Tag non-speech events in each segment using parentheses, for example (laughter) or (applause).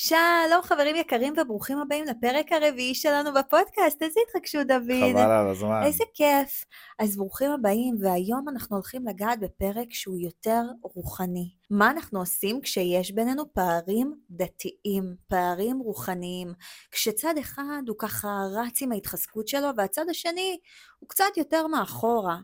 שלום חברים יקרים וברוכים הבאים לפרק הרביעי שלנו בפודקאסט. איזה התרגשות, דוד. חבל על הזמן. איזה כיף. אז ברוכים הבאים, והיום אנחנו הולכים לגעת בפרק שהוא יותר רוחני. מה אנחנו עושים כשיש בינינו פערים דתיים, פערים רוחניים, כשצד אחד הוא ככה רץ עם ההתחזקות שלו והצד השני הוא קצת יותר מאחורה.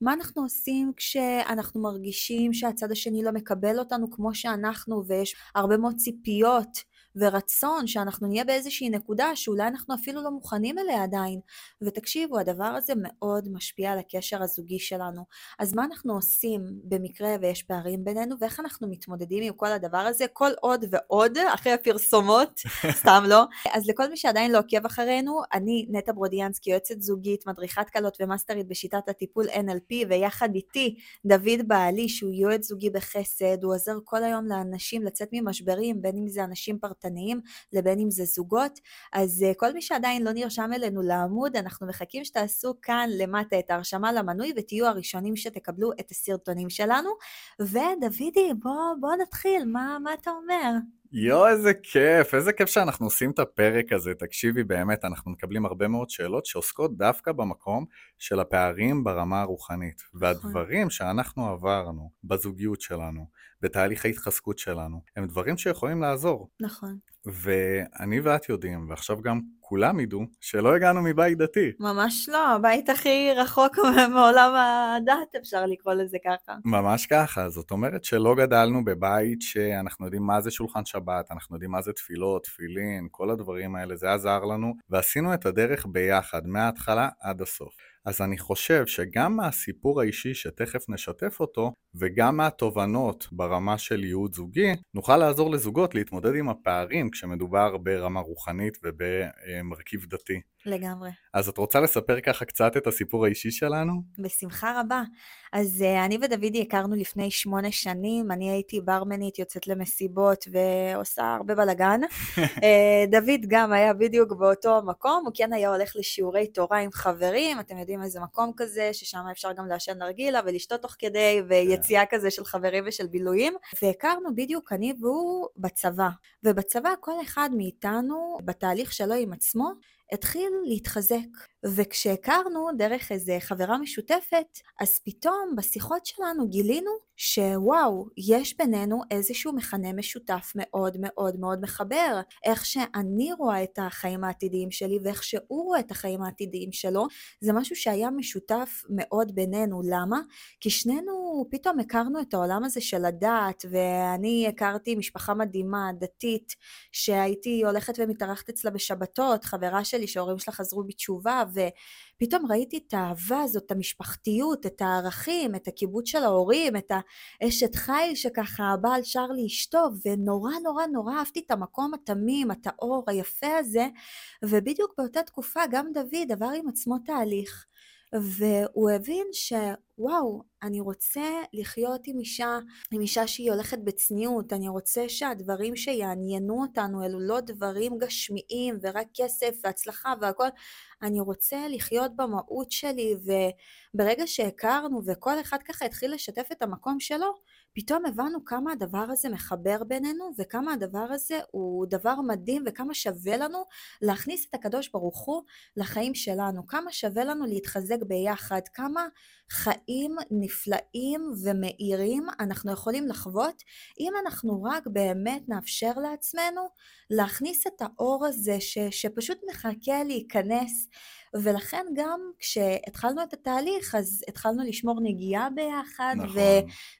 מה אנחנו עושים כשאנחנו מרגישים שהצד השני לא מקבל אותנו כמו שאנחנו ויש הרבה מאוד ציפיות ורצון שאנחנו נהיה באיזושהי נקודה שאולי אנחנו אפילו לא מוכנים אליה עדיין. ותקשיבו, הדבר הזה מאוד משפיע על הקשר הזוגי שלנו. אז מה אנחנו עושים במקרה ויש פערים בינינו, ואיך אנחנו מתמודדים עם כל הדבר הזה, כל עוד ועוד, אחרי הפרסומות, (laughs) סתם לא. אז לכל מי שעדיין לא עוקב אחרינו, אני נטע ברודיאנסקי, יועצת זוגית, מדריכת קלות ומאסטרית בשיטת הטיפול NLP, ויחד איתי דוד בעלי, שהוא יועץ זוגי בחסד, הוא עוזר כל היום לאנשים לצאת ממשברים, בין אם זה אנשים פרטניים, פרטניים לבין אם זה זוגות. אז אה, כל מי שעדיין לא נרשם אלינו לעמוד, אנחנו מחכים שתעשו כאן למטה את ההרשמה למנוי ותהיו הראשונים שתקבלו את הסרטונים שלנו. ודוידי, בוא, בוא נתחיל, מה, מה אתה אומר? יואו, איזה כיף, איזה כיף שאנחנו עושים את הפרק הזה. תקשיבי, באמת, אנחנו מקבלים הרבה מאוד שאלות שעוסקות דווקא במקום של הפערים ברמה הרוחנית. נכון. והדברים שאנחנו עברנו בזוגיות שלנו, בתהליך ההתחזקות שלנו, הם דברים שיכולים לעזור. נכון. ואני ואת יודעים, ועכשיו גם כולם ידעו, שלא הגענו מבית דתי. ממש לא, הבית הכי רחוק (laughs) מעולם הדת, אפשר לקרוא לזה ככה. ממש ככה, זאת אומרת שלא גדלנו בבית שאנחנו יודעים מה זה שולחן שבת, אנחנו יודעים מה זה תפילות, תפילין, כל הדברים האלה, זה עזר לנו, ועשינו את הדרך ביחד, מההתחלה עד הסוף. אז אני חושב שגם מהסיפור האישי שתכף נשתף אותו, וגם מהתובנות ברמה של ייעוד זוגי, נוכל לעזור לזוגות להתמודד עם הפערים כשמדובר ברמה רוחנית ובמרכיב דתי. לגמרי. אז את רוצה לספר ככה קצת את הסיפור האישי שלנו? בשמחה רבה. אז uh, אני ודודי הכרנו לפני שמונה שנים, אני הייתי ברמנית, יוצאת למסיבות ועושה הרבה בלאגן. uh, (laughs) דוד גם היה בדיוק באותו מקום, הוא כן היה הולך לשיעורי תורה עם חברים, אתם יודעים איזה מקום כזה, ששם אפשר גם לעשן נרגילה ולשתות תוך כדי, ויציאה כזה של חברים ושל בילויים. והכרנו בדיוק אני והוא בצבא. ובצבא כל אחד מאיתנו, בתהליך שלו עם עצמו, התחיל להתחזק. וכשהכרנו דרך איזה חברה משותפת, אז פתאום בשיחות שלנו גילינו שוואו, יש בינינו איזשהו מכנה משותף מאוד מאוד מאוד מחבר. איך שאני רואה את החיים העתידיים שלי ואיך שהוא רואה את החיים העתידיים שלו, זה משהו שהיה משותף מאוד בינינו. למה? כי שנינו פתאום הכרנו את העולם הזה של הדת, ואני הכרתי משפחה מדהימה, דתית, שהייתי הולכת ומתארחת אצלה בשבתות, חברה שלי שההורים שלה חזרו בתשובה, ופתאום ראיתי את האהבה הזאת, את המשפחתיות, את הערכים, את הכיבוד של ההורים, את האשת חיל שככה הבעל שר לאשתו, ונורא נורא נורא אהבתי את המקום התמים, הטהור, היפה הזה, ובדיוק באותה תקופה גם דוד עבר עם עצמו תהליך. והוא הבין שוואו, אני רוצה לחיות עם אישה, עם אישה שהיא הולכת בצניעות, אני רוצה שהדברים שיעניינו אותנו אלו לא דברים גשמיים ורק כסף והצלחה והכל, אני רוצה לחיות במהות שלי, וברגע שהכרנו וכל אחד ככה התחיל לשתף את המקום שלו, פתאום הבנו כמה הדבר הזה מחבר בינינו וכמה הדבר הזה הוא דבר מדהים וכמה שווה לנו להכניס את הקדוש ברוך הוא לחיים שלנו, כמה שווה לנו להתחזק ביחד, כמה חיים נפלאים ומאירים אנחנו יכולים לחוות אם אנחנו רק באמת נאפשר לעצמנו להכניס את האור הזה ש, שפשוט מחכה להיכנס ולכן גם כשהתחלנו את התהליך אז התחלנו לשמור נגיעה ביחד נכון.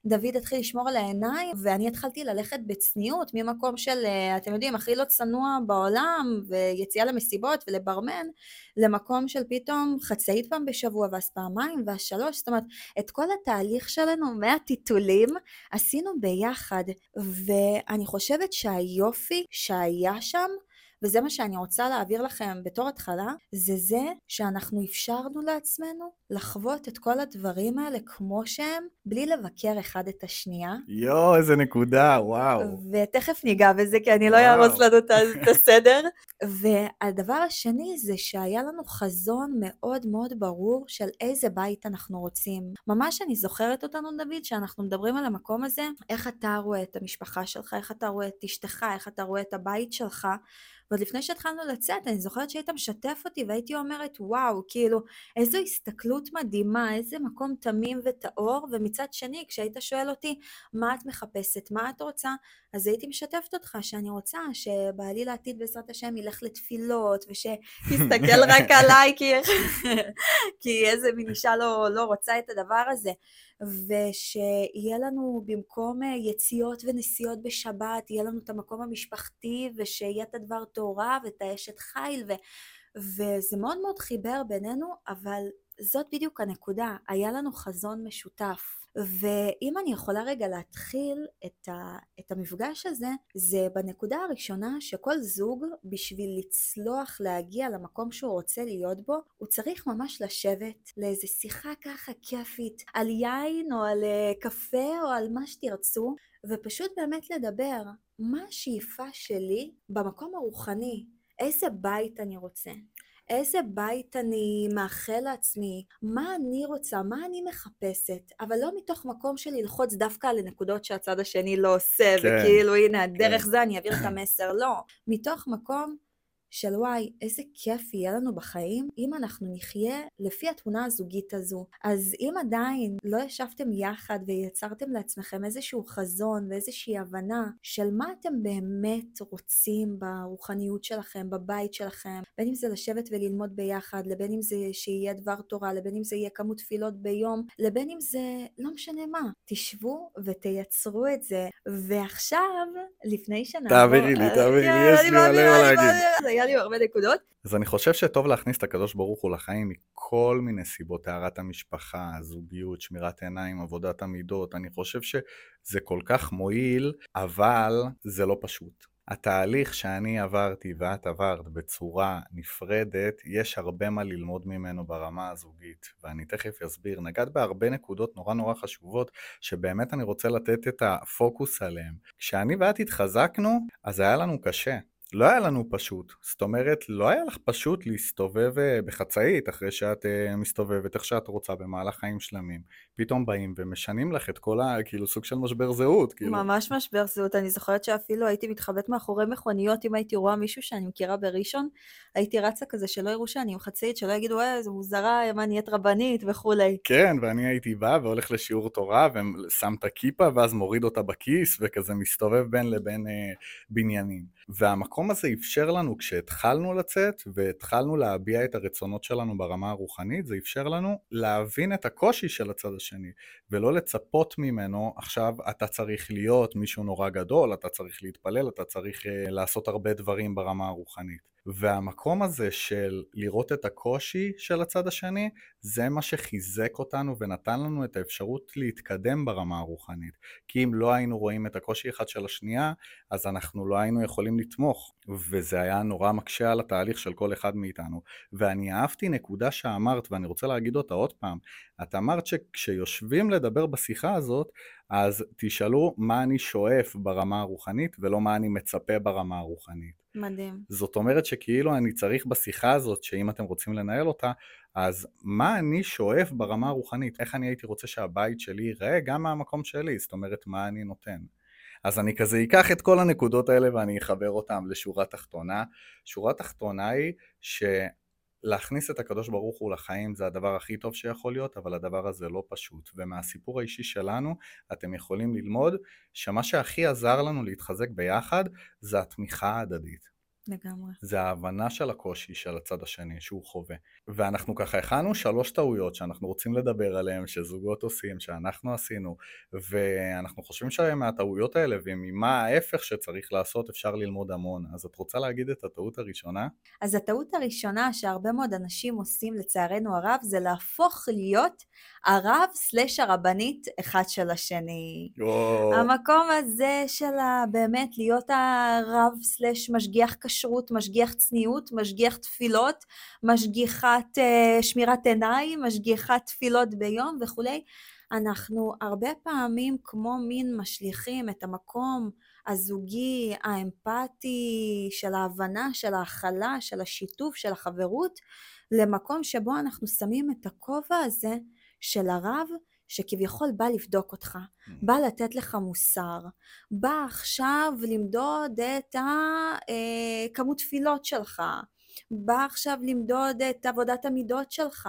ודוד התחיל לשמור על העיניים ואני התחלתי ללכת בצניעות ממקום של אה, אתם יודעים הכי לא צנוע בעולם ויציאה למסיבות ולברמן למקום של פתאום חצאית פעם בשבוע ואז פעמיים ואז שלוש זאת אומרת את כל התהליך שלנו מהטיטולים עשינו ביחד ואני חושבת שהיופי שהיה שם וזה מה שאני רוצה להעביר לכם בתור התחלה, זה זה שאנחנו אפשרנו לעצמנו לחוות את כל הדברים האלה כמו שהם, בלי לבקר אחד את השנייה. יואו, איזה נקודה, וואו. ותכף ניגע בזה, כי אני לא אהרוס לנו את הסדר. והדבר השני זה שהיה לנו חזון מאוד מאוד ברור של איזה בית אנחנו רוצים. ממש אני זוכרת אותנו, דוד, שאנחנו מדברים על המקום הזה, איך אתה רואה את המשפחה שלך, איך אתה רואה את אשתך, איך אתה רואה את הבית שלך. ועוד לפני שהתחלנו לצאת, אני זוכרת שהיית משתף אותי והייתי אומרת, וואו, כאילו, איזו הסתכלות מדהימה, איזה מקום תמים וטהור, ומצד שני, כשהיית שואל אותי, מה את מחפשת, מה את רוצה, אז הייתי משתפת אותך שאני רוצה שבעלי לעתיד בעזרת השם ילך לתפילות, ושיסתכל רק (laughs) עליי, כי, (laughs) כי איזה מין אישה לא, לא רוצה את הדבר הזה. ושיהיה לנו במקום אה, יציאות ונסיעות בשבת, יהיה לנו את המקום המשפחתי, ושיהיה את הדבר תורה ואת האשת חיל, ו... וזה מאוד מאוד חיבר בינינו, אבל זאת בדיוק הנקודה, היה לנו חזון משותף. ואם אני יכולה רגע להתחיל את, ה, את המפגש הזה, זה בנקודה הראשונה שכל זוג, בשביל לצלוח להגיע למקום שהוא רוצה להיות בו, הוא צריך ממש לשבת לאיזה שיחה ככה כיפית, על יין או על uh, קפה או על מה שתרצו, ופשוט באמת לדבר מה השאיפה שלי במקום הרוחני, איזה בית אני רוצה, איזה בית אני מאחל לעצמי, מה אני רוצה, מה אני מחפשת, אבל לא מתוך מקום של ללחוץ דווקא על הנקודות שהצד השני לא עושה, כן, וכאילו הנה, כן. דרך זה אני אעביר את המסר, לא. מתוך מקום של וואי, איזה כיף יהיה לנו בחיים אם אנחנו נחיה לפי התמונה הזוגית הזו. אז אם עדיין לא ישבתם יחד ויצרתם לעצמכם איזשהו חזון ואיזושהי הבנה של מה אתם באמת רוצים ברוחניות שלכם, בבית שלכם, בין אם זה לשבת וללמוד ביחד, לבין אם זה שיהיה דבר תורה, לבין אם זה יהיה כמות תפילות ביום, לבין אם זה לא משנה מה. תשבו ותייצרו את זה. ועכשיו, לפני שנעבור... תעבירי לי, תעבירי לי, יש לי מלא מה להגיד. היה לי הרבה נקודות. אז אני חושב שטוב להכניס את הקדוש ברוך הוא לחיים מכל מיני סיבות, טהרת המשפחה, זוגיות, שמירת עיניים, עבודת המידות, אני חושב שזה כל כך מועיל, אבל זה לא פשוט. התהליך שאני עברתי ואת עברת בצורה נפרדת, יש הרבה מה ללמוד ממנו ברמה הזוגית, ואני תכף אסביר. נגעת בהרבה נקודות נורא נורא חשובות, שבאמת אני רוצה לתת את הפוקוס עליהן. כשאני ואת התחזקנו, אז היה לנו קשה. לא היה לנו פשוט. זאת אומרת, לא היה לך פשוט להסתובב אה, בחצאית אחרי שאת uh, מסתובבת איך שאת רוצה במהלך חיים שלמים. פתאום באים ומשנים לך את כל ה... כאילו סוג של משבר זהות. כאילו. ממש משבר זהות. אני זוכרת שאפילו הייתי מתחבאת מאחורי מכוניות, אם הייתי רואה מישהו שאני מכירה בראשון, הייתי רצה כזה שלא יראו שאני עם חצאית, שלא יגידו, אה, איזה מוזרה, מה נהיית רבנית וכולי. כן, ואני הייתי בא והולך לשיעור תורה ושם את הכיפה ואז מוריד אותה בכיס וכזה מסתובב בין לבין אה, בניינים. והמקום הזה אפשר לנו, כשהתחלנו לצאת והתחלנו להביע את הרצונות שלנו ברמה הרוחנית, זה אפשר לנו להבין את הקושי של הצד השני, ולא לצפות ממנו, עכשיו אתה צריך להיות מישהו נורא גדול, אתה צריך להתפלל, אתה צריך uh, לעשות הרבה דברים ברמה הרוחנית. והמקום הזה של לראות את הקושי של הצד השני, זה מה שחיזק אותנו ונתן לנו את האפשרות להתקדם ברמה הרוחנית. כי אם לא היינו רואים את הקושי אחד של השנייה, אז אנחנו לא היינו יכולים לתמוך. וזה היה נורא מקשה על התהליך של כל אחד מאיתנו. ואני אהבתי נקודה שאמרת, ואני רוצה להגיד אותה עוד פעם. את אמרת שכשיושבים לדבר בשיחה הזאת, אז תשאלו מה אני שואף ברמה הרוחנית ולא מה אני מצפה ברמה הרוחנית. מדהים. זאת אומרת שכאילו אני צריך בשיחה הזאת, שאם אתם רוצים לנהל אותה, אז מה אני שואף ברמה הרוחנית? איך אני הייתי רוצה שהבית שלי ייראה גם מהמקום שלי? זאת אומרת, מה אני נותן? אז אני כזה אקח את כל הנקודות האלה ואני אחבר אותן לשורה תחתונה. שורה תחתונה היא ש... להכניס את הקדוש ברוך הוא לחיים זה הדבר הכי טוב שיכול להיות, אבל הדבר הזה לא פשוט. ומהסיפור האישי שלנו אתם יכולים ללמוד שמה שהכי עזר לנו להתחזק ביחד זה התמיכה ההדדית. לגמרי. זה ההבנה של הקושי של הצד השני שהוא חווה. ואנחנו ככה הכנו שלוש טעויות שאנחנו רוצים לדבר עליהן, שזוגות עושים, שאנחנו עשינו, ואנחנו חושבים שמהטעויות האלה וממה ההפך שצריך לעשות אפשר ללמוד המון. אז את רוצה להגיד את הטעות הראשונה? אז הטעות הראשונה שהרבה מאוד אנשים עושים לצערנו הרב זה להפוך להיות הרב סלש הרבנית אחד של השני. או... המקום הזה של באמת להיות הרב סלש משגיח כשרות. כשרות, משגיח צניעות, משגיח תפילות, משגיחת uh, שמירת עיניים, משגיחת תפילות ביום וכולי. אנחנו הרבה פעמים כמו מין משליכים את המקום הזוגי, האמפתי, של ההבנה, של ההכלה, של השיתוף, של החברות, למקום שבו אנחנו שמים את הכובע הזה של הרב שכביכול בא לבדוק אותך, mm. בא לתת לך מוסר, בא עכשיו למדוד את הכמות אה, תפילות שלך, בא עכשיו למדוד את עבודת המידות שלך.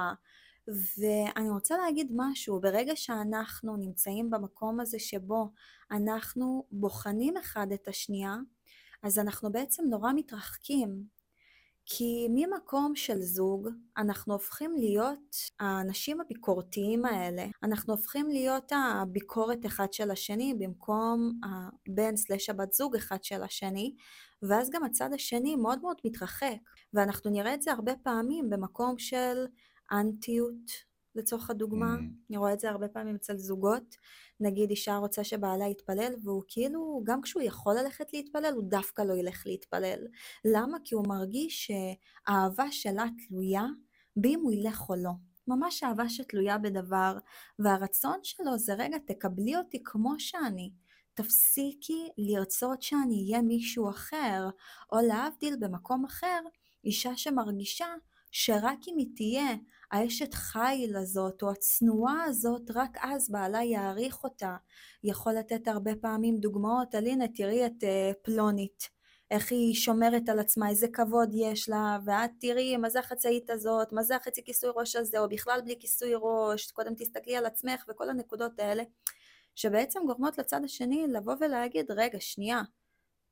ואני רוצה להגיד משהו, ברגע שאנחנו נמצאים במקום הזה שבו אנחנו בוחנים אחד את השנייה, אז אנחנו בעצם נורא מתרחקים. כי ממקום של זוג אנחנו הופכים להיות האנשים הביקורתיים האלה, אנחנו הופכים להיות הביקורת אחד של השני במקום הבן סלש הבת זוג אחד של השני, ואז גם הצד השני מאוד מאוד מתרחק, ואנחנו נראה את זה הרבה פעמים במקום של אנטיות לצורך הדוגמה, mm. אני רואה את זה הרבה פעמים אצל זוגות, נגיד אישה רוצה שבעלה יתפלל, והוא כאילו, גם כשהוא יכול ללכת להתפלל, הוא דווקא לא ילך להתפלל. למה? כי הוא מרגיש שהאהבה שלה תלויה באם הוא ילך או לא. ממש אהבה שתלויה בדבר, והרצון שלו זה רגע, תקבלי אותי כמו שאני. תפסיקי לרצות שאני אהיה מישהו אחר, או להבדיל במקום אחר, אישה שמרגישה שרק אם היא תהיה האשת חיל הזאת או הצנועה הזאת, רק אז בעלה יעריך אותה. יכול לתת הרבה פעמים דוגמאות על הנה תראי את uh, פלונית, איך היא שומרת על עצמה, איזה כבוד יש לה, ואת תראי מה זה החצאית הזאת, מה זה החצי כיסוי ראש הזה, או בכלל בלי כיסוי ראש, קודם תסתכלי על עצמך וכל הנקודות האלה, שבעצם גורמות לצד השני לבוא ולהגיד, רגע, שנייה,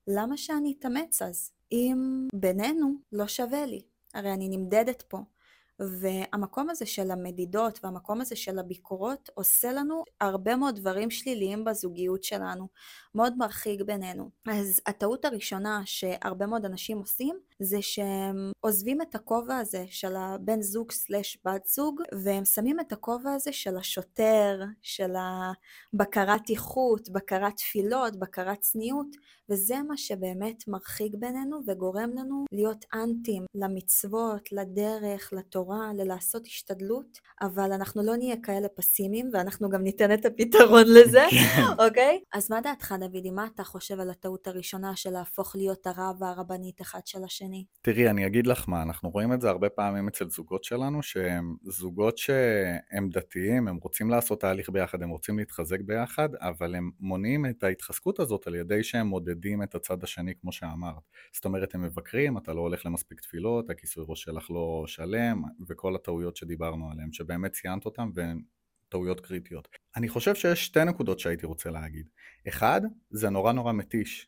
למה שאני אתאמץ אז? אם בינינו לא שווה לי, הרי אני נמדדת פה. והמקום הזה של המדידות והמקום הזה של הביקורות עושה לנו הרבה מאוד דברים שליליים בזוגיות שלנו, מאוד מרחיק בינינו. אז הטעות הראשונה שהרבה מאוד אנשים עושים זה שהם עוזבים את הכובע הזה של הבן זוג סלש בת זוג והם שמים את הכובע הזה של השוטר, של הבקרת איכות, בקרת תפילות, בקרת צניעות וזה מה שבאמת מרחיק בינינו וגורם לנו להיות אנטים למצוות, לדרך, לתורה, ללעשות השתדלות, אבל אנחנו לא נהיה כאלה פסימיים ואנחנו גם ניתן את הפתרון (laughs) לזה, כן. אוקיי? אז מה דעתך דודי, מה אתה חושב על הטעות הראשונה של להפוך להיות הרב והרבנית אחד של השני? תראי, אני אגיד לך מה, אנחנו רואים את זה הרבה פעמים אצל זוגות שלנו, שהם זוגות שהם דתיים, הם רוצים לעשות תהליך ביחד, הם רוצים להתחזק ביחד, אבל הם מונעים את ההתחזקות הזאת על ידי שהם מודדים את הצד השני, כמו שאמרת. זאת אומרת, הם מבקרים, אתה לא הולך למספיק תפילות, הכיסוי ראש שלך לא שלם, וכל הטעויות שדיברנו עליהן, שבאמת ציינת אותן, והן טעויות קריטיות. אני חושב שיש שתי נקודות שהייתי רוצה להגיד. אחד, זה נורא נורא מתיש.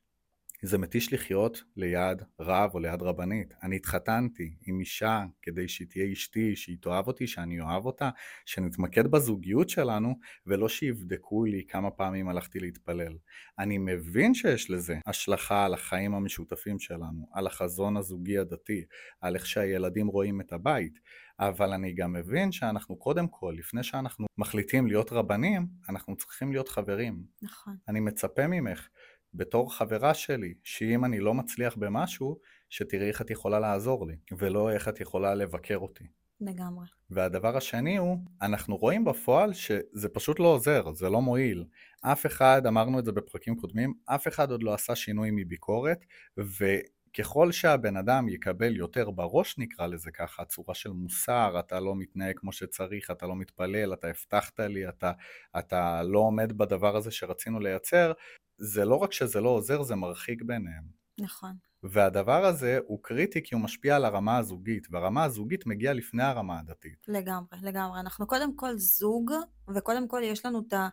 זה מתיש לחיות ליד רב או ליד רבנית. אני התחתנתי עם אישה כדי שהיא תהיה אשתי, שהיא תאהב אותי, שאני אוהב אותה, שנתמקד בזוגיות שלנו, ולא שיבדקו לי כמה פעמים הלכתי להתפלל. אני מבין שיש לזה השלכה על החיים המשותפים שלנו, על החזון הזוגי הדתי, על איך שהילדים רואים את הבית, אבל אני גם מבין שאנחנו קודם כל, לפני שאנחנו מחליטים להיות רבנים, אנחנו צריכים להיות חברים. נכון. אני מצפה ממך בתור חברה שלי, שאם אני לא מצליח במשהו, שתראי איך את יכולה לעזור לי, ולא איך את יכולה לבקר אותי. לגמרי. והדבר השני הוא, אנחנו רואים בפועל שזה פשוט לא עוזר, זה לא מועיל. אף אחד, אמרנו את זה בפרקים קודמים, אף אחד עוד לא עשה שינוי מביקורת, וככל שהבן אדם יקבל יותר בראש, נקרא לזה ככה, צורה של מוסר, אתה לא מתנהג כמו שצריך, אתה לא מתפלל, אתה הבטחת לי, אתה, אתה לא עומד בדבר הזה שרצינו לייצר, זה לא רק שזה לא עוזר, זה מרחיק ביניהם. נכון. והדבר הזה הוא קריטי כי הוא משפיע על הרמה הזוגית, והרמה הזוגית מגיעה לפני הרמה הדתית. לגמרי, לגמרי. אנחנו קודם כל זוג, וקודם כל יש לנו את ה...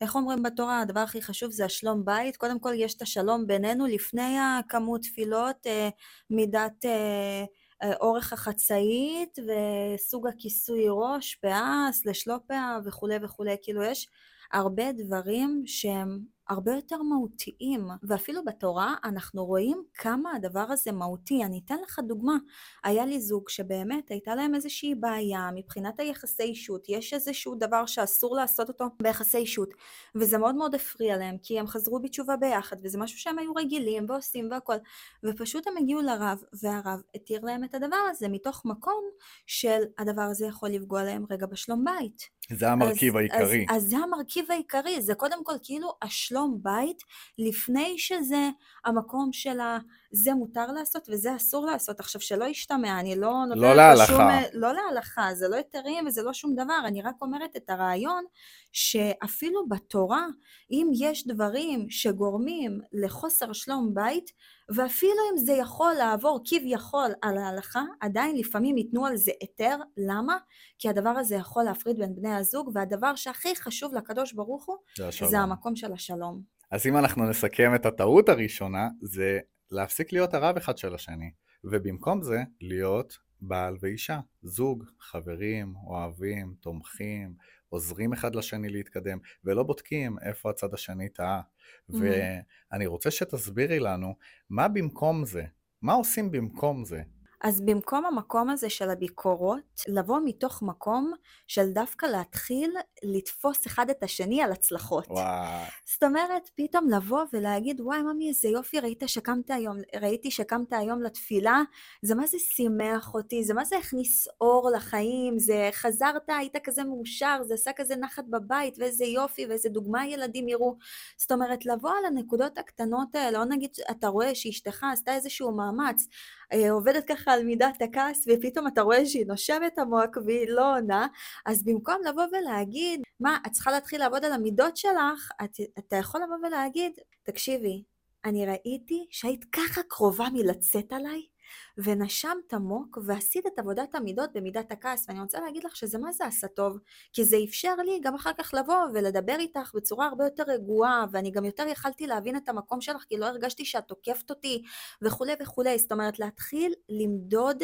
איך אומרים בתורה, הדבר הכי חשוב זה השלום בית. קודם כל יש את השלום בינינו לפני הכמות תפילות, אה, מידת אה, אה, אורך החצאית וסוג הכיסוי ראש, פאה, סלש לא פאה וכולי וכולי. כאילו יש הרבה דברים שהם הרבה יותר מהותיים, ואפילו בתורה אנחנו רואים כמה הדבר הזה מהותי. אני אתן לך דוגמה, היה לי זוג שבאמת הייתה להם איזושהי בעיה מבחינת היחסי אישות, יש איזשהו דבר שאסור לעשות אותו ביחסי אישות, וזה מאוד מאוד הפריע להם, כי הם חזרו בתשובה ביחד, וזה משהו שהם היו רגילים ועושים והכל, ופשוט הם הגיעו לרב, והרב התיר להם את הדבר הזה מתוך מקום של הדבר הזה יכול לפגוע להם רגע בשלום בית. זה המרכיב אז, העיקרי. אז, אז זה המרכיב העיקרי, זה קודם כל כאילו השלום בית, לפני שזה המקום של ה... זה מותר לעשות וזה אסור לעשות. עכשיו, שלא ישתמע, אני לא נותנת לא להלכה. שום... לא להלכה, זה לא היתרים וזה לא שום דבר, אני רק אומרת את הרעיון שאפילו בתורה, אם יש דברים שגורמים לחוסר שלום בית, ואפילו אם זה יכול לעבור כביכול על ההלכה, עדיין לפעמים ייתנו על זה היתר. למה? כי הדבר הזה יכול להפריד בין בני הזוג, והדבר שהכי חשוב לקדוש ברוך הוא, זה השלום. זה המקום של השלום. אז אם אנחנו נסכם את הטעות הראשונה, זה להפסיק להיות הרב אחד של השני, ובמקום זה להיות בעל ואישה, זוג, חברים, אוהבים, תומכים, עוזרים אחד לשני להתקדם, ולא בודקים איפה הצד השני טעה. Mm-hmm. ואני רוצה שתסבירי לנו מה במקום זה, מה עושים במקום זה. אז במקום המקום הזה של הביקורות, לבוא מתוך מקום של דווקא להתחיל לתפוס אחד את השני על הצלחות. וואי. זאת אומרת, פתאום לבוא ולהגיד, וואי, ממי, איזה יופי, ראית שקמת היום, ראיתי שקמת היום לתפילה, זה מה זה שימח אותי, זה מה זה הכניס אור לחיים, זה חזרת, היית כזה מאושר, זה עשה כזה נחת בבית, ואיזה יופי, ואיזה דוגמה ילדים יראו. זאת אומרת, לבוא על הנקודות הקטנות האלה, או נגיד, אתה רואה שאשתך עשתה איזשהו מאמץ, עובדת ככה על מידת הכעס, ופתאום אתה רואה שהיא נושבת עמוק והיא לא עונה, אז במקום לבוא ולהגיד, מה, את צריכה להתחיל לעבוד על המידות שלך, את, אתה יכול לבוא ולהגיד, תקשיבי, אני ראיתי שהיית ככה קרובה מלצאת עליי, ונשמת עמוק ועשית את עבודת המידות במידת הכעס, ואני רוצה להגיד לך שזה מה זה עשה טוב, כי זה אפשר לי גם אחר כך לבוא ולדבר איתך בצורה הרבה יותר רגועה, ואני גם יותר יכלתי להבין את המקום שלך, כי לא הרגשתי שאת תוקפת אותי וכולי וכולי, זאת אומרת להתחיל למדוד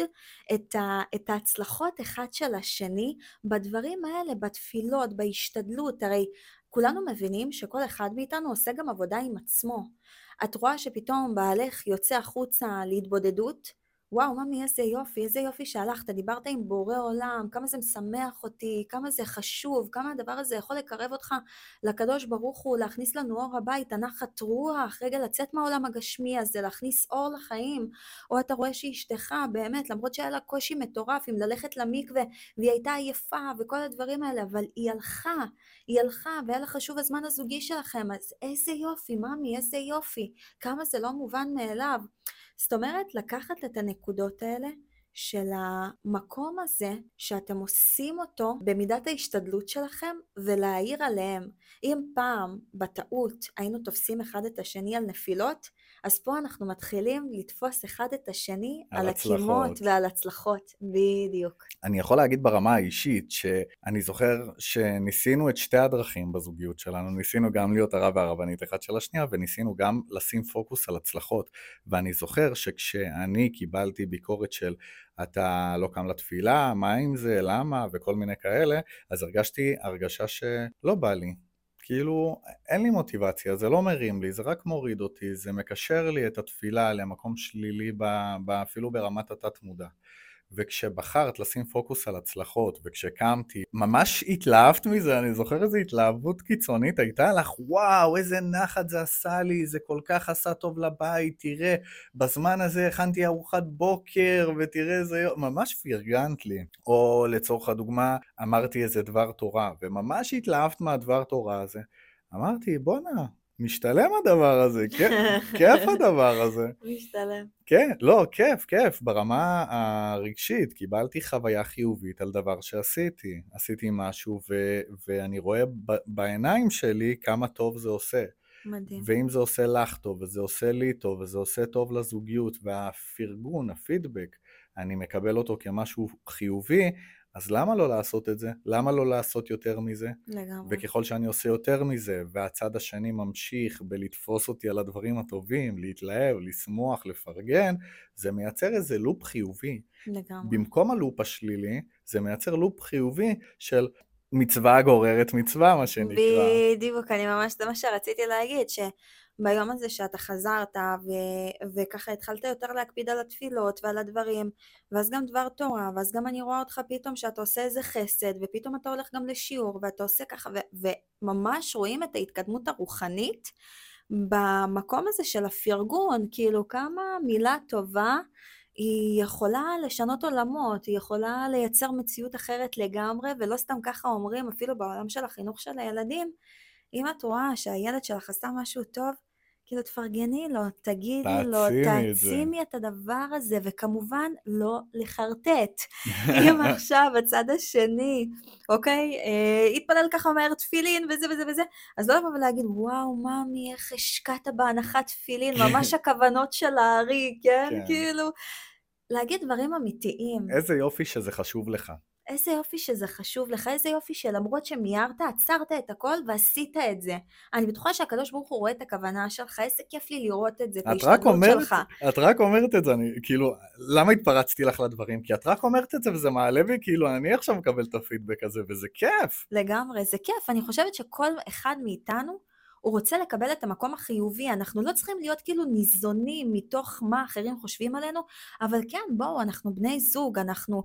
את, ה, את ההצלחות אחד של השני בדברים האלה, בתפילות, בהשתדלות, הרי כולנו מבינים שכל אחד מאיתנו עושה גם עבודה עם עצמו. את רואה שפתאום בעלך יוצא החוצה להתבודדות, וואו, ממי, איזה יופי, איזה יופי שהלכת, דיברת עם בורא עולם, כמה זה משמח אותי, כמה זה חשוב, כמה הדבר הזה יכול לקרב אותך לקדוש ברוך הוא, להכניס לנו אור הביתה, נחת רוח, רגע לצאת מהעולם הגשמי הזה, להכניס אור לחיים. או אתה רואה שאשתך, באמת, למרות שהיה לה קושי מטורף עם ללכת למקווה, והיא הייתה עייפה וכל הדברים האלה, אבל היא הלכה, היא הלכה, והיה לה חשוב הזמן הזוגי שלכם, אז איזה יופי, ממי, איזה יופי, כמה זה לא מובן מאליו. זאת אומרת, לקחת את הנקודות האלה של המקום הזה שאתם עושים אותו במידת ההשתדלות שלכם ולהעיר עליהם. אם פעם בטעות היינו תופסים אחד את השני על נפילות, אז פה אנחנו מתחילים לתפוס אחד את השני על, על הקימות ועל הצלחות. בדיוק. אני יכול להגיד ברמה האישית שאני זוכר שניסינו את שתי הדרכים בזוגיות שלנו, ניסינו גם להיות הרב והרבנית אחד של השנייה, וניסינו גם לשים פוקוס על הצלחות. ואני זוכר שכשאני קיבלתי ביקורת של אתה לא קם לתפילה, מה עם זה, למה, וכל מיני כאלה, אז הרגשתי הרגשה שלא בא לי, כאילו, אין לי מוטיבציה, זה לא מרים לי, זה רק מוריד אותי, זה מקשר לי את התפילה למקום שלילי, ב, ב, אפילו ברמת התת-מודע. וכשבחרת לשים פוקוס על הצלחות, וכשקמתי, ממש התלהבת מזה, אני זוכר איזו התלהבות קיצונית הייתה לך, וואו, איזה נחת זה עשה לי, זה כל כך עשה טוב לבית, תראה, בזמן הזה הכנתי ארוחת בוקר, ותראה איזה יום, ממש פרגנת לי. או לצורך הדוגמה, אמרתי איזה דבר תורה, וממש התלהבת מהדבר תורה הזה. אמרתי, בואנה, משתלם הדבר הזה, כיף, כיף (laughs) הדבר הזה. משתלם. כן, לא, כיף, כיף, ברמה הרגשית, קיבלתי חוויה חיובית על דבר שעשיתי. עשיתי משהו ו- ואני רואה ב- בעיניים שלי כמה טוב זה עושה. מדהים. ואם זה עושה לך טוב, וזה עושה לי טוב, וזה עושה טוב לזוגיות, והפרגון, הפידבק, אני מקבל אותו כמשהו חיובי, אז למה לא לעשות את זה? למה לא לעשות יותר מזה? לגמרי. וככל שאני עושה יותר מזה, והצד השני ממשיך בלתפוס אותי על הדברים הטובים, להתלהב, לשמוח, לפרגן, זה מייצר איזה לופ חיובי. לגמרי. במקום הלופ השלילי, זה מייצר לופ חיובי של מצווה גוררת מצווה, מה שנקרא. בדיוק, אני ממש, זה מה שרציתי להגיד, שביום הזה שאתה חזרת, ו- וככה התחלת יותר להקפיד על התפילות ועל הדברים, ואז גם דבר תורה, ואז גם אני רואה אותך פתאום שאתה עושה איזה חסד, ופתאום אתה הולך גם לשיעור, ואתה עושה ככה, ו- וממש רואים את ההתקדמות הרוחנית במקום הזה של הפרגון, כאילו כמה מילה טובה היא יכולה לשנות עולמות, היא יכולה לייצר מציאות אחרת לגמרי, ולא סתם ככה אומרים, אפילו בעולם של החינוך של הילדים, אם את רואה שהילד שלך עשה משהו טוב, כאילו תפרגני לו, תגידי לו, תעצימי את הדבר הזה, וכמובן לא לחרטט. (laughs) אם עכשיו הצד השני, אוקיי, אה, יתפלל ככה מהר תפילין וזה וזה וזה, אז לא לבוא ולהגיד, וואו, ממי, איך השקעת בהנחת תפילין, ממש (laughs) הכוונות של הארי, כן? כן? כאילו, להגיד דברים אמיתיים. איזה יופי שזה חשוב לך. איזה יופי שזה חשוב לך, איזה יופי שלמרות שמיירת, עצרת את הכל ועשית את זה. אני בטוחה שהקדוש ברוך הוא רואה את הכוונה שלך, איזה כיף לי לראות את זה, את ההשתדלות שלך. את רק אומרת את זה, אני כאילו, למה התפרצתי לך לדברים? כי את רק אומרת את זה וזה מעלה בי, כאילו, אני עכשיו מקבל את הפידבק הזה, וזה כיף. לגמרי, זה כיף. אני חושבת שכל אחד מאיתנו, הוא רוצה לקבל את המקום החיובי, אנחנו לא צריכים להיות כאילו ניזונים מתוך מה אחרים חושבים עלינו, אבל כן, בואו, אנחנו בני זוג, אנחנו...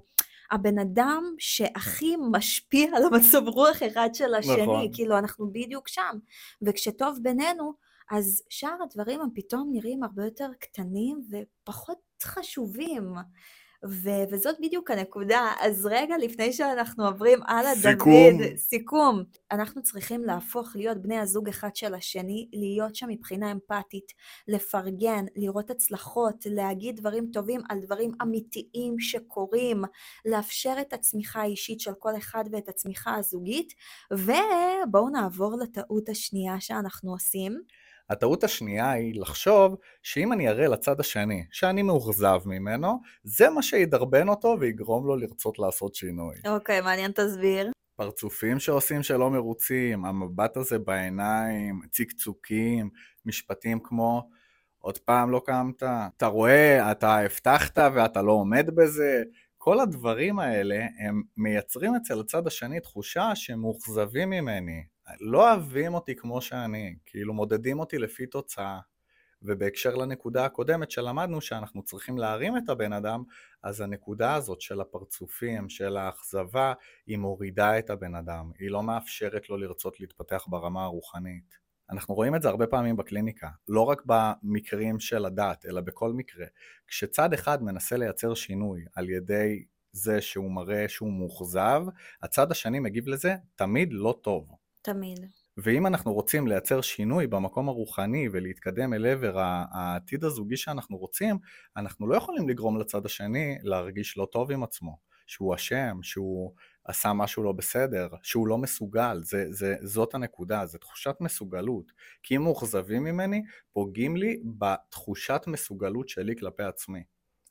הבן אדם שהכי משפיע על המצב רוח אחד של השני, נכון. כאילו אנחנו בדיוק שם. וכשטוב בינינו, אז שאר הדברים הם פתאום נראים הרבה יותר קטנים ופחות חשובים. ו- וזאת בדיוק הנקודה. אז רגע לפני שאנחנו עוברים הלאה, דוד, סיכום. אנחנו צריכים להפוך להיות בני הזוג אחד של השני, להיות שם מבחינה אמפתית, לפרגן, לראות הצלחות, להגיד דברים טובים על דברים אמיתיים שקורים, לאפשר את הצמיחה האישית של כל אחד ואת הצמיחה הזוגית, ובואו נעבור לטעות השנייה שאנחנו עושים. הטעות השנייה היא לחשוב שאם אני אראה לצד השני שאני מאוכזב ממנו, זה מה שידרבן אותו ויגרום לו לרצות לעשות שינוי. אוקיי, okay, מעניין תסביר. פרצופים שעושים שלא מרוצים, המבט הזה בעיניים, צקצוקים, משפטים כמו עוד פעם לא קמת, אתה רואה, אתה הבטחת ואתה לא עומד בזה, כל הדברים האלה הם מייצרים אצל הצד השני תחושה שהם מאוכזבים ממני, לא אוהבים אותי כמו שאני, כאילו מודדים אותי לפי תוצאה. ובהקשר לנקודה הקודמת שלמדנו שאנחנו צריכים להרים את הבן אדם, אז הנקודה הזאת של הפרצופים, של האכזבה, היא מורידה את הבן אדם, היא לא מאפשרת לו לרצות להתפתח ברמה הרוחנית. אנחנו רואים את זה הרבה פעמים בקליניקה, לא רק במקרים של הדת, אלא בכל מקרה. כשצד אחד מנסה לייצר שינוי על ידי זה שהוא מראה שהוא מאוכזב, הצד השני מגיב לזה תמיד לא טוב. תמיד. ואם אנחנו רוצים לייצר שינוי במקום הרוחני ולהתקדם אל עבר העתיד הזוגי שאנחנו רוצים, אנחנו לא יכולים לגרום לצד השני להרגיש לא טוב עם עצמו, שהוא אשם, שהוא עשה משהו לא בסדר, שהוא לא מסוגל, זה, זה, זאת הנקודה, זה תחושת מסוגלות. כי אם מאוכזבים ממני, פוגעים לי בתחושת מסוגלות שלי כלפי עצמי.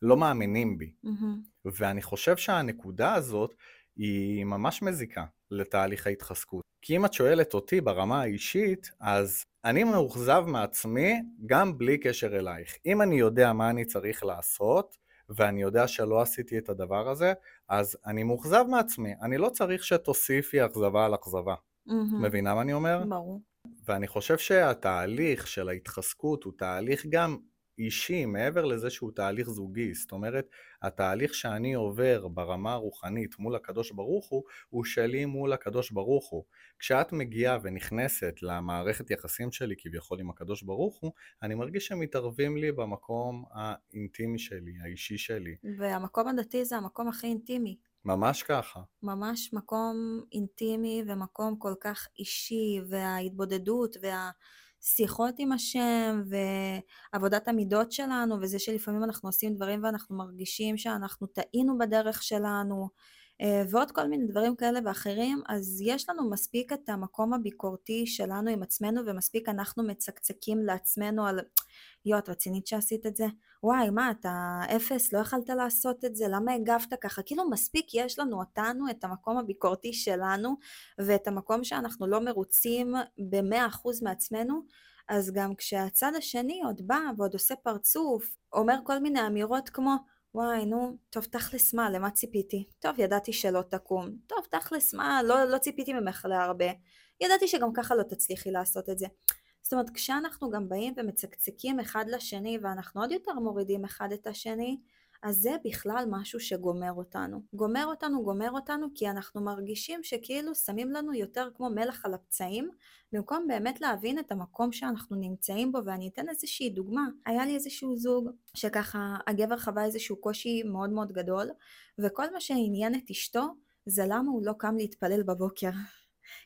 לא מאמינים בי. Mm-hmm. ואני חושב שהנקודה הזאת היא ממש מזיקה לתהליך ההתחזקות. כי אם את שואלת אותי ברמה האישית, אז אני מאוכזב מעצמי גם בלי קשר אלייך. אם אני יודע מה אני צריך לעשות, ואני יודע שלא עשיתי את הדבר הזה, אז אני מאוכזב מעצמי. אני לא צריך שתוסיפי אכזבה על אכזבה. Mm-hmm. מבינה מה אני אומר? ברור. ואני חושב שהתהליך של ההתחזקות הוא תהליך גם אישי מעבר לזה שהוא תהליך זוגי, זאת אומרת, התהליך שאני עובר ברמה הרוחנית מול הקדוש ברוך הוא, הוא שלי מול הקדוש ברוך הוא. כשאת מגיעה ונכנסת למערכת יחסים שלי כביכול עם הקדוש ברוך הוא, אני מרגיש שהם מתערבים לי במקום האינטימי שלי, האישי שלי. והמקום הדתי זה המקום הכי אינטימי. ממש ככה. ממש מקום אינטימי ומקום כל כך אישי, וההתבודדות וה... שיחות עם השם ועבודת המידות שלנו וזה שלפעמים אנחנו עושים דברים ואנחנו מרגישים שאנחנו טעינו בדרך שלנו ועוד כל מיני דברים כאלה ואחרים, אז יש לנו מספיק את המקום הביקורתי שלנו עם עצמנו ומספיק אנחנו מצקצקים לעצמנו על יואו, את רצינית שעשית את זה? וואי, מה, אתה אפס? לא יכלת לעשות את זה? למה הגבת ככה? כאילו מספיק יש לנו אותנו, את המקום הביקורתי שלנו, ואת המקום שאנחנו לא מרוצים במאה אחוז מעצמנו, אז גם כשהצד השני עוד בא ועוד עושה פרצוף, אומר כל מיני אמירות כמו, וואי, נו, טוב, תכלס מה, למה ציפיתי? טוב, ידעתי שלא תקום. טוב, תכלס מה, לא, לא ציפיתי ממך להרבה. ידעתי שגם ככה לא תצליחי לעשות את זה. זאת אומרת, כשאנחנו גם באים ומצקצקים אחד לשני, ואנחנו עוד יותר מורידים אחד את השני, אז זה בכלל משהו שגומר אותנו. גומר אותנו, גומר אותנו, כי אנחנו מרגישים שכאילו שמים לנו יותר כמו מלח על הפצעים, במקום באמת להבין את המקום שאנחנו נמצאים בו, ואני אתן איזושהי דוגמה. היה לי איזשהו זוג, שככה הגבר חווה איזשהו קושי מאוד מאוד גדול, וכל מה שעניין את אשתו, זה למה הוא לא קם להתפלל בבוקר.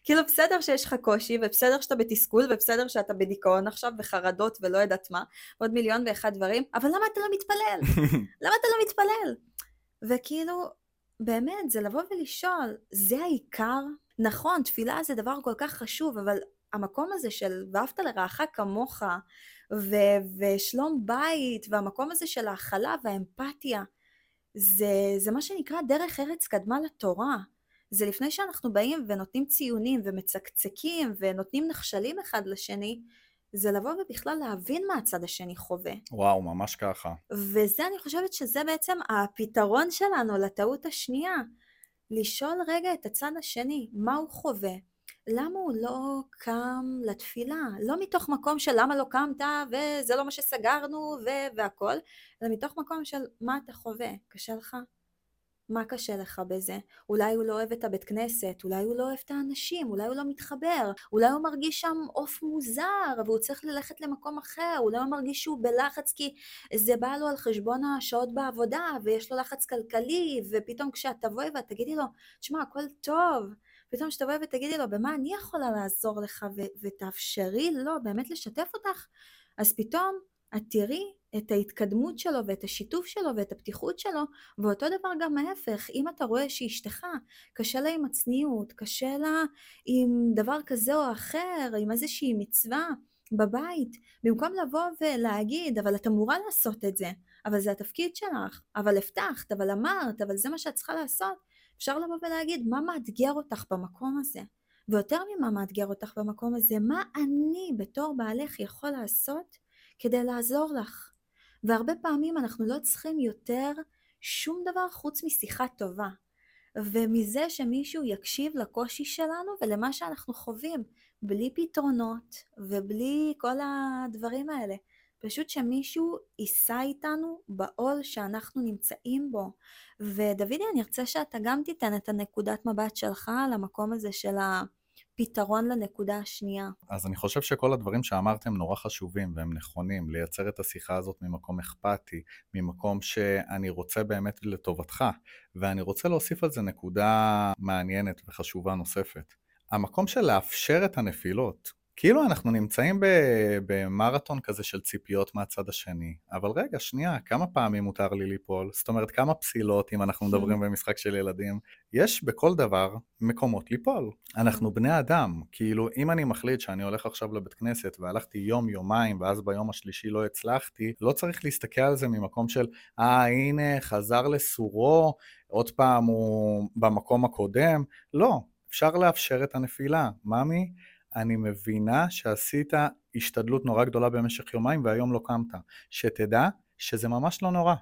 כאילו בסדר שיש לך קושי, ובסדר שאתה בתסכול, ובסדר שאתה בדיכאון עכשיו, וחרדות ולא יודעת מה, עוד מיליון ואחד דברים, אבל למה אתה לא מתפלל? (laughs) למה אתה לא מתפלל? וכאילו, באמת, זה לבוא ולשאול, זה העיקר? נכון, תפילה זה דבר כל כך חשוב, אבל המקום הזה של ואהבת לרעך כמוך, ו- ושלום בית, והמקום הזה של ההכלה והאמפתיה, זה, זה מה שנקרא דרך ארץ קדמה לתורה. זה לפני שאנחנו באים ונותנים ציונים ומצקצקים ונותנים נכשלים אחד לשני, זה לבוא ובכלל להבין מה הצד השני חווה. וואו, ממש ככה. וזה, אני חושבת שזה בעצם הפתרון שלנו לטעות השנייה. לשאול רגע את הצד השני, מה הוא חווה? למה הוא לא קם לתפילה? לא מתוך מקום של למה לא קמת וזה לא מה שסגרנו ו- והכל, אלא מתוך מקום של מה אתה חווה? קשה לך? מה קשה לך בזה? אולי הוא לא אוהב את הבית כנסת, אולי הוא לא אוהב את האנשים, אולי הוא לא מתחבר, אולי הוא מרגיש שם עוף מוזר והוא צריך ללכת למקום אחר, אולי הוא מרגיש שהוא בלחץ כי זה בא לו על חשבון השעות בעבודה ויש לו לחץ כלכלי ופתאום כשאת תבואי ואת תגידי לו, תשמע הכל טוב, פתאום כשתבואי ותגידי לו במה אני יכולה לעזור לך ותאפשרי לו באמת לשתף אותך, אז פתאום את תראי את ההתקדמות שלו ואת השיתוף שלו ואת הפתיחות שלו, ואותו דבר גם ההפך, אם אתה רואה שאשתך קשה לה עם הצניעות, קשה לה עם דבר כזה או אחר, עם איזושהי מצווה בבית, במקום לבוא ולהגיד, אבל את אמורה לעשות את זה, אבל זה התפקיד שלך, אבל הבטחת, אבל אמרת, אבל זה מה שאת צריכה לעשות, אפשר לבוא ולהגיד מה מאתגר אותך במקום הזה. ויותר ממה מאתגר אותך במקום הזה, מה אני בתור בעלך יכול לעשות כדי לעזור לך. והרבה פעמים אנחנו לא צריכים יותר שום דבר חוץ משיחה טובה. ומזה שמישהו יקשיב לקושי שלנו ולמה שאנחנו חווים, בלי פתרונות ובלי כל הדברים האלה. פשוט שמישהו יישא איתנו בעול שאנחנו נמצאים בו. ודודי, אני ארצה שאתה גם תיתן את הנקודת מבט שלך על המקום הזה של ה... פתרון לנקודה השנייה. אז אני חושב שכל הדברים שאמרתם נורא חשובים והם נכונים, לייצר את השיחה הזאת ממקום אכפתי, ממקום שאני רוצה באמת לטובתך, ואני רוצה להוסיף על זה נקודה מעניינת וחשובה נוספת. המקום של לאפשר את הנפילות, כאילו אנחנו נמצאים במרתון כזה של ציפיות מהצד השני, אבל רגע, שנייה, כמה פעמים מותר לי ליפול? זאת אומרת, כמה פסילות, אם אנחנו מדברים במשחק של ילדים? יש בכל דבר מקומות ליפול. אנחנו בני אדם, כאילו, אם אני מחליט שאני הולך עכשיו לבית כנסת והלכתי יום, יומיים, ואז ביום השלישי לא הצלחתי, לא צריך להסתכל על זה ממקום של, אה, הנה, חזר לסורו, עוד פעם הוא במקום הקודם. לא, אפשר לאפשר את הנפילה. ממי, אני מבינה שעשית השתדלות נורא גדולה במשך יומיים והיום לא קמת. שתדע שזה ממש לא נורא.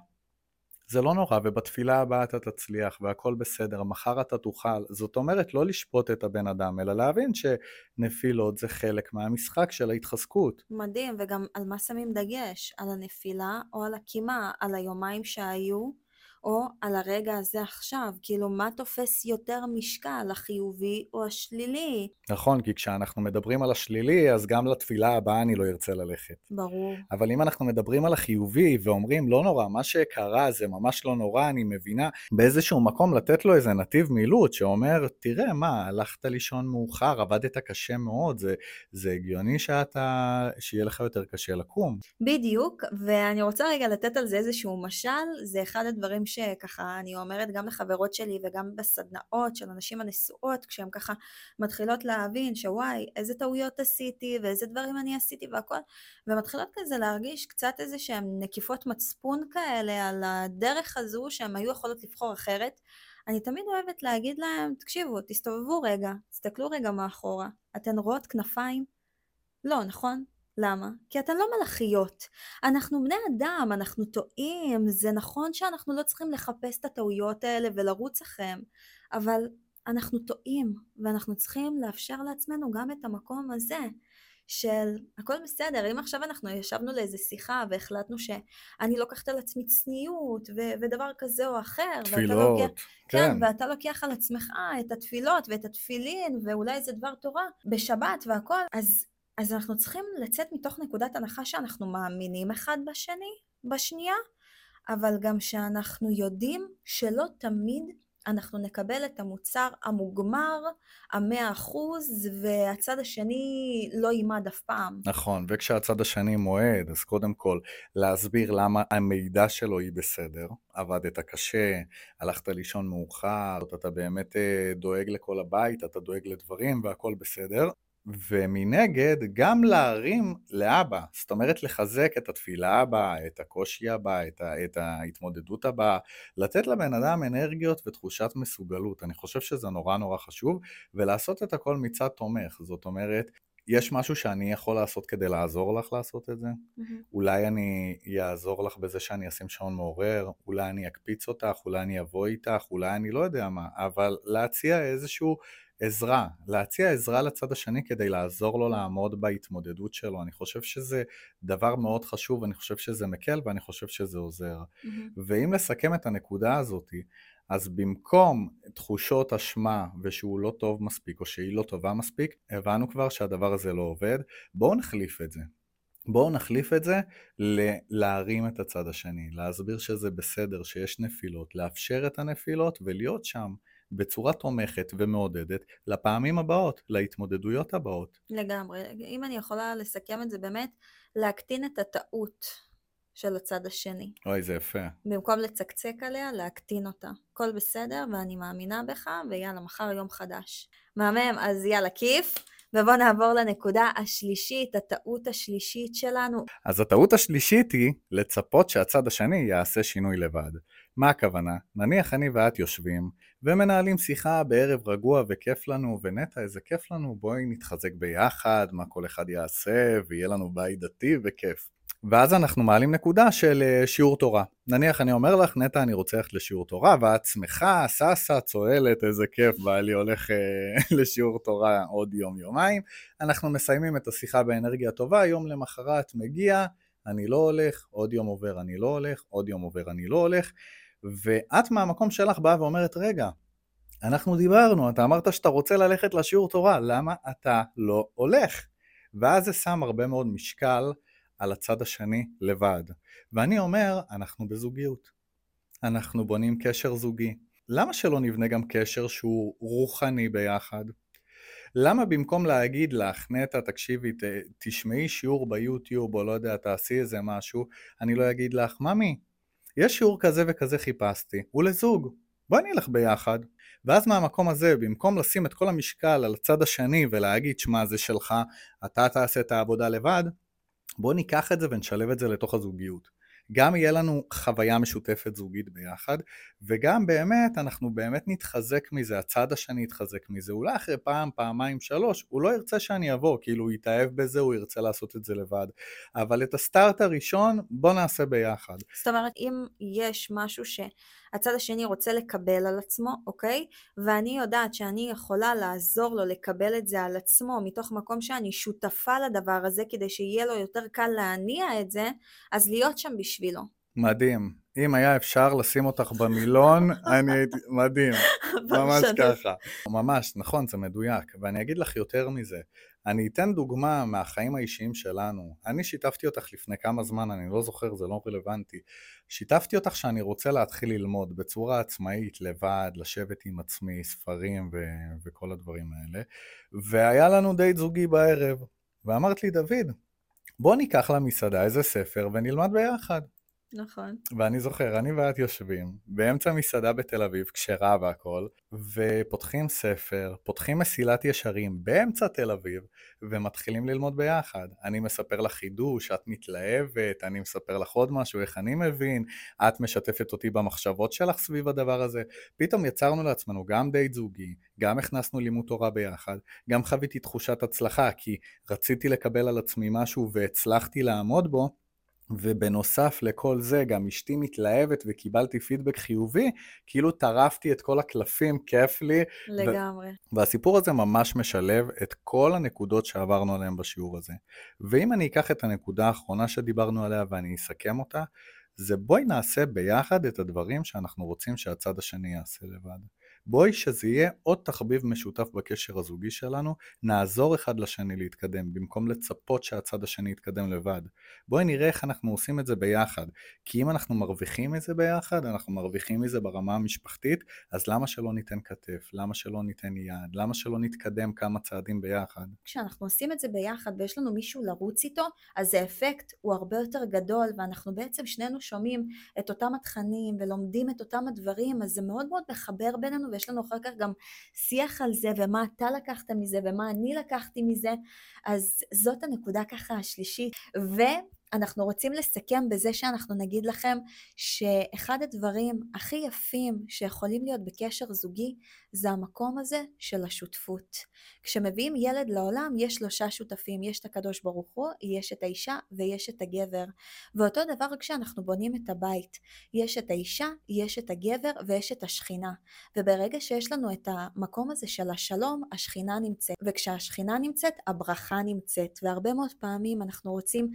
זה לא נורא, ובתפילה הבאה אתה תצליח והכל בסדר, מחר אתה תוכל. זאת אומרת, לא לשפוט את הבן אדם, אלא להבין שנפילות זה חלק מהמשחק של ההתחזקות. מדהים, וגם על מה שמים דגש? על הנפילה או על הקימה? על היומיים שהיו? או על הרגע הזה עכשיו, כאילו מה תופס יותר משקל, החיובי או השלילי. נכון, כי כשאנחנו מדברים על השלילי, אז גם לתפילה הבאה אני לא ארצה ללכת. ברור. אבל אם אנחנו מדברים על החיובי ואומרים, לא נורא, מה שקרה זה ממש לא נורא, אני מבינה, באיזשהו מקום לתת לו איזה נתיב מילוט שאומר, תראה, מה, הלכת לישון מאוחר, עבדת קשה מאוד, זה, זה הגיוני שאתה, שיהיה לך יותר קשה לקום. בדיוק, ואני רוצה רגע לתת על זה איזשהו משל, זה אחד הדברים שככה אני אומרת גם לחברות שלי וגם בסדנאות של הנשים הנשואות, כשהן ככה מתחילות להבין שוואי, איזה טעויות עשיתי ואיזה דברים אני עשיתי והכל, ומתחילות כזה להרגיש קצת איזה שהן נקיפות מצפון כאלה על הדרך הזו שהן היו יכולות לבחור אחרת. אני תמיד אוהבת להגיד להם, תקשיבו, תסתובבו רגע, תסתכלו רגע מאחורה, אתן רואות כנפיים? לא, נכון? למה? כי אתן לא מלאכיות. אנחנו בני אדם, אנחנו טועים, זה נכון שאנחנו לא צריכים לחפש את הטעויות האלה ולרוץ אחריהם, אבל אנחנו טועים, ואנחנו צריכים לאפשר לעצמנו גם את המקום הזה. של הכל בסדר, אם עכשיו אנחנו ישבנו לאיזה שיחה והחלטנו שאני לוקחת על עצמי צניעות ו- ודבר כזה או אחר, תפילות, לוקח, כן. כן, ואתה לוקח על עצמך את התפילות ואת התפילין ואולי איזה דבר תורה בשבת והכל, אז, אז אנחנו צריכים לצאת מתוך נקודת הנחה שאנחנו מאמינים אחד בשני, בשנייה, אבל גם שאנחנו יודעים שלא תמיד אנחנו נקבל את המוצר המוגמר, המאה אחוז, והצד השני לא יימד אף פעם. נכון, וכשהצד השני מועד, אז קודם כל להסביר למה המידע שלו היא בסדר. עבדת קשה, הלכת לישון מאוחר, אתה באמת אה, דואג לכל הבית, אתה דואג לדברים והכל בסדר. ומנגד, גם להרים לאבא, זאת אומרת לחזק את התפילה הבאה, את הקושי הבא, את, ה, את ההתמודדות הבאה, לתת לבן אדם אנרגיות ותחושת מסוגלות. אני חושב שזה נורא נורא חשוב, ולעשות את הכל מצד תומך. זאת אומרת, יש משהו שאני יכול לעשות כדי לעזור לך לעשות את זה? Mm-hmm. אולי אני אעזור לך בזה שאני אשים שעון מעורר, אולי אני אקפיץ אותך, אולי אני אבוא איתך, אולי אני לא יודע מה, אבל להציע איזשהו עזרה, להציע עזרה לצד השני כדי לעזור לו לעמוד בהתמודדות שלו. אני חושב שזה דבר מאוד חשוב, אני חושב שזה מקל ואני חושב שזה עוזר. Mm-hmm. ואם לסכם את הנקודה הזאת, אז במקום תחושות אשמה ושהוא לא טוב מספיק או שהיא לא טובה מספיק, הבנו כבר שהדבר הזה לא עובד, בואו נחליף את זה. בואו נחליף את זה להרים את הצד השני, להסביר שזה בסדר, שיש נפילות, לאפשר את הנפילות ולהיות שם. בצורה תומכת ומעודדת לפעמים הבאות, להתמודדויות הבאות. לגמרי. אם אני יכולה לסכם את זה באמת, להקטין את הטעות של הצד השני. אוי, זה יפה. במקום לצקצק עליה, להקטין אותה. הכל בסדר, ואני מאמינה בך, ויאללה, מחר יום חדש. מהמם, אז יאללה, כיף. ובואו נעבור לנקודה השלישית, הטעות השלישית שלנו. אז הטעות השלישית היא לצפות שהצד השני יעשה שינוי לבד. מה הכוונה? נניח אני ואת יושבים ומנהלים שיחה בערב רגוע וכיף לנו, ונטע איזה כיף לנו, בואי נתחזק ביחד, מה כל אחד יעשה, ויהיה לנו בית דתי וכיף. ואז אנחנו מעלים נקודה של אה, שיעור תורה. נניח אני אומר לך, נטע, אני רוצה ללכת לשיעור תורה, ואת שמחה, ששה, צוהלת, איזה כיף, בעלי הולך אה, (laughs) לשיעור תורה עוד יום-יומיים. אנחנו מסיימים את השיחה באנרגיה טובה, יום למחרת מגיע, אני לא הולך, עוד יום עובר, אני לא הולך, עוד יום עובר, אני לא הולך. ואת מהמקום שלך באה ואומרת, רגע, אנחנו דיברנו, אתה אמרת שאתה רוצה ללכת לשיעור תורה, למה אתה לא הולך? ואז זה שם הרבה מאוד משקל על הצד השני לבד. ואני אומר, אנחנו בזוגיות. אנחנו בונים קשר זוגי. למה שלא נבנה גם קשר שהוא רוחני ביחד? למה במקום להגיד לך, נטע, תקשיבי, ת, תשמעי שיעור ביוטיוב, או לא יודע, תעשי איזה משהו, אני לא אגיד לך, ממי, יש שיעור כזה וכזה חיפשתי, הוא לזוג, בואי נלך ביחד. ואז מהמקום הזה, במקום לשים את כל המשקל על הצד השני ולהגיד, שמע, זה שלך, אתה תעשה את העבודה לבד, בואו ניקח את זה ונשלב את זה לתוך הזוגיות. גם יהיה לנו חוויה משותפת זוגית ביחד, וגם באמת, אנחנו באמת נתחזק מזה, הצד השני יתחזק מזה. אולי אחרי פעם, פעמיים, שלוש, הוא לא ירצה שאני אבוא, כאילו הוא יתאהב בזה, הוא ירצה לעשות את זה לבד. אבל את הסטארט הראשון, בוא נעשה ביחד. זאת אומרת, אם יש משהו ש... הצד השני רוצה לקבל על עצמו, אוקיי? ואני יודעת שאני יכולה לעזור לו לקבל את זה על עצמו, מתוך מקום שאני שותפה לדבר הזה, כדי שיהיה לו יותר קל להניע את זה, אז להיות שם בשבילו. מדהים. אם היה אפשר לשים אותך במילון, (laughs) אני הייתי, מדהים, ממש ככה. ממש, נכון, זה מדויק. ואני אגיד לך יותר מזה, אני אתן דוגמה מהחיים האישיים שלנו. אני שיתפתי אותך לפני כמה זמן, אני לא זוכר, זה לא רלוונטי. שיתפתי אותך שאני רוצה להתחיל ללמוד בצורה עצמאית, לבד, לשבת עם עצמי, ספרים ו- וכל הדברים האלה. והיה לנו דייט זוגי בערב, ואמרת לי, דוד, בוא ניקח למסעדה איזה ספר ונלמד ביחד. נכון. ואני זוכר, אני ואת יושבים באמצע מסעדה בתל אביב, כשרע והכל, ופותחים ספר, פותחים מסילת ישרים באמצע תל אביב, ומתחילים ללמוד ביחד. אני מספר לך חידוש, את מתלהבת, אני מספר לך עוד משהו, איך אני מבין, את משתפת אותי במחשבות שלך סביב הדבר הזה. פתאום יצרנו לעצמנו גם דייט זוגי, גם הכנסנו לימוד תורה ביחד, גם חוויתי תחושת הצלחה, כי רציתי לקבל על עצמי משהו והצלחתי לעמוד בו, ובנוסף לכל זה גם אשתי מתלהבת וקיבלתי פידבק חיובי, כאילו טרפתי את כל הקלפים, כיף לי. לגמרי. ו- והסיפור הזה ממש משלב את כל הנקודות שעברנו עליהן בשיעור הזה. ואם אני אקח את הנקודה האחרונה שדיברנו עליה ואני אסכם אותה, זה בואי נעשה ביחד את הדברים שאנחנו רוצים שהצד השני יעשה לבד. בואי שזה יהיה עוד תחביב משותף בקשר הזוגי שלנו, נעזור אחד לשני להתקדם, במקום לצפות שהצד השני יתקדם לבד. בואי נראה איך אנחנו עושים את זה ביחד, כי אם אנחנו מרוויחים מזה ביחד, אנחנו מרוויחים מזה ברמה המשפחתית, אז למה שלא ניתן כתף? למה שלא ניתן יד? למה שלא נתקדם כמה צעדים ביחד? כשאנחנו עושים את זה ביחד ויש לנו מישהו לרוץ איתו, אז האפקט הוא הרבה יותר גדול, ואנחנו בעצם שנינו שומעים את אותם התכנים ולומדים את אותם הדברים, אז זה מאוד מאוד מחבר בינינו ויש לנו אחר כך גם שיח על זה, ומה אתה לקחת מזה, ומה אני לקחתי מזה, אז זאת הנקודה ככה השלישית. ו... אנחנו רוצים לסכם בזה שאנחנו נגיד לכם שאחד הדברים הכי יפים שיכולים להיות בקשר זוגי זה המקום הזה של השותפות. כשמביאים ילד לעולם יש שלושה שותפים, יש את הקדוש ברוך הוא, יש את האישה ויש את הגבר. ואותו דבר כשאנחנו בונים את הבית, יש את האישה, יש את הגבר ויש את השכינה. וברגע שיש לנו את המקום הזה של השלום, השכינה נמצאת. וכשהשכינה נמצאת, הברכה נמצאת. והרבה מאוד פעמים אנחנו רוצים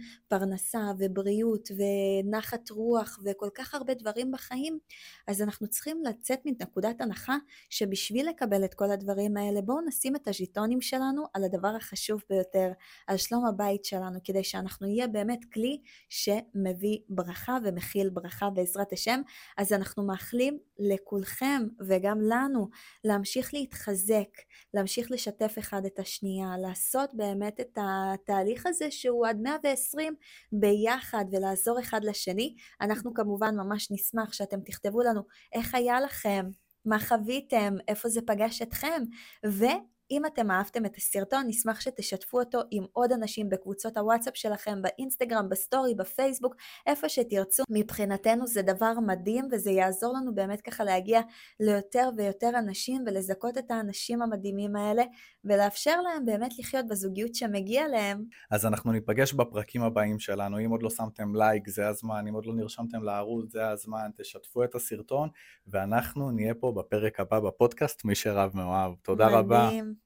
פרנסה ובריאות ונחת רוח וכל כך הרבה דברים בחיים, אז אנחנו צריכים לצאת מנקודת הנחה שבשביל לקבל את כל הדברים האלה, בואו נשים את הז'יטונים שלנו על הדבר החשוב ביותר, על שלום הבית שלנו, כדי שאנחנו נהיה באמת כלי שמביא ברכה ומכיל ברכה בעזרת השם. אז אנחנו מאחלים לכולכם וגם לנו להמשיך להתחזק, להמשיך לשתף אחד את השנייה, לעשות באמת את התהליך הזה שהוא עד 120 ביחד ולעזור אחד לשני. אנחנו כמובן ממש נשמח שאתם תכתבו לנו איך היה לכם, מה חוויתם, איפה זה פגש אתכם, ו... אם אתם אהבתם את הסרטון, נשמח שתשתפו אותו עם עוד אנשים בקבוצות הוואטסאפ שלכם, באינסטגרם, בסטורי, בפייסבוק, איפה שתרצו. מבחינתנו זה דבר מדהים וזה יעזור לנו באמת ככה להגיע ליותר ויותר אנשים ולזכות את האנשים המדהימים האלה ולאפשר להם באמת לחיות בזוגיות שמגיע להם. אז אנחנו ניפגש בפרקים הבאים שלנו. אם עוד לא שמתם לייק, זה הזמן. אם עוד לא נרשמתם לערוץ, זה הזמן. תשתפו את הסרטון, ואנחנו נהיה פה בפרק הבא בפודקאסט, מי שרב מאוהב. תודה מדהים. רבה.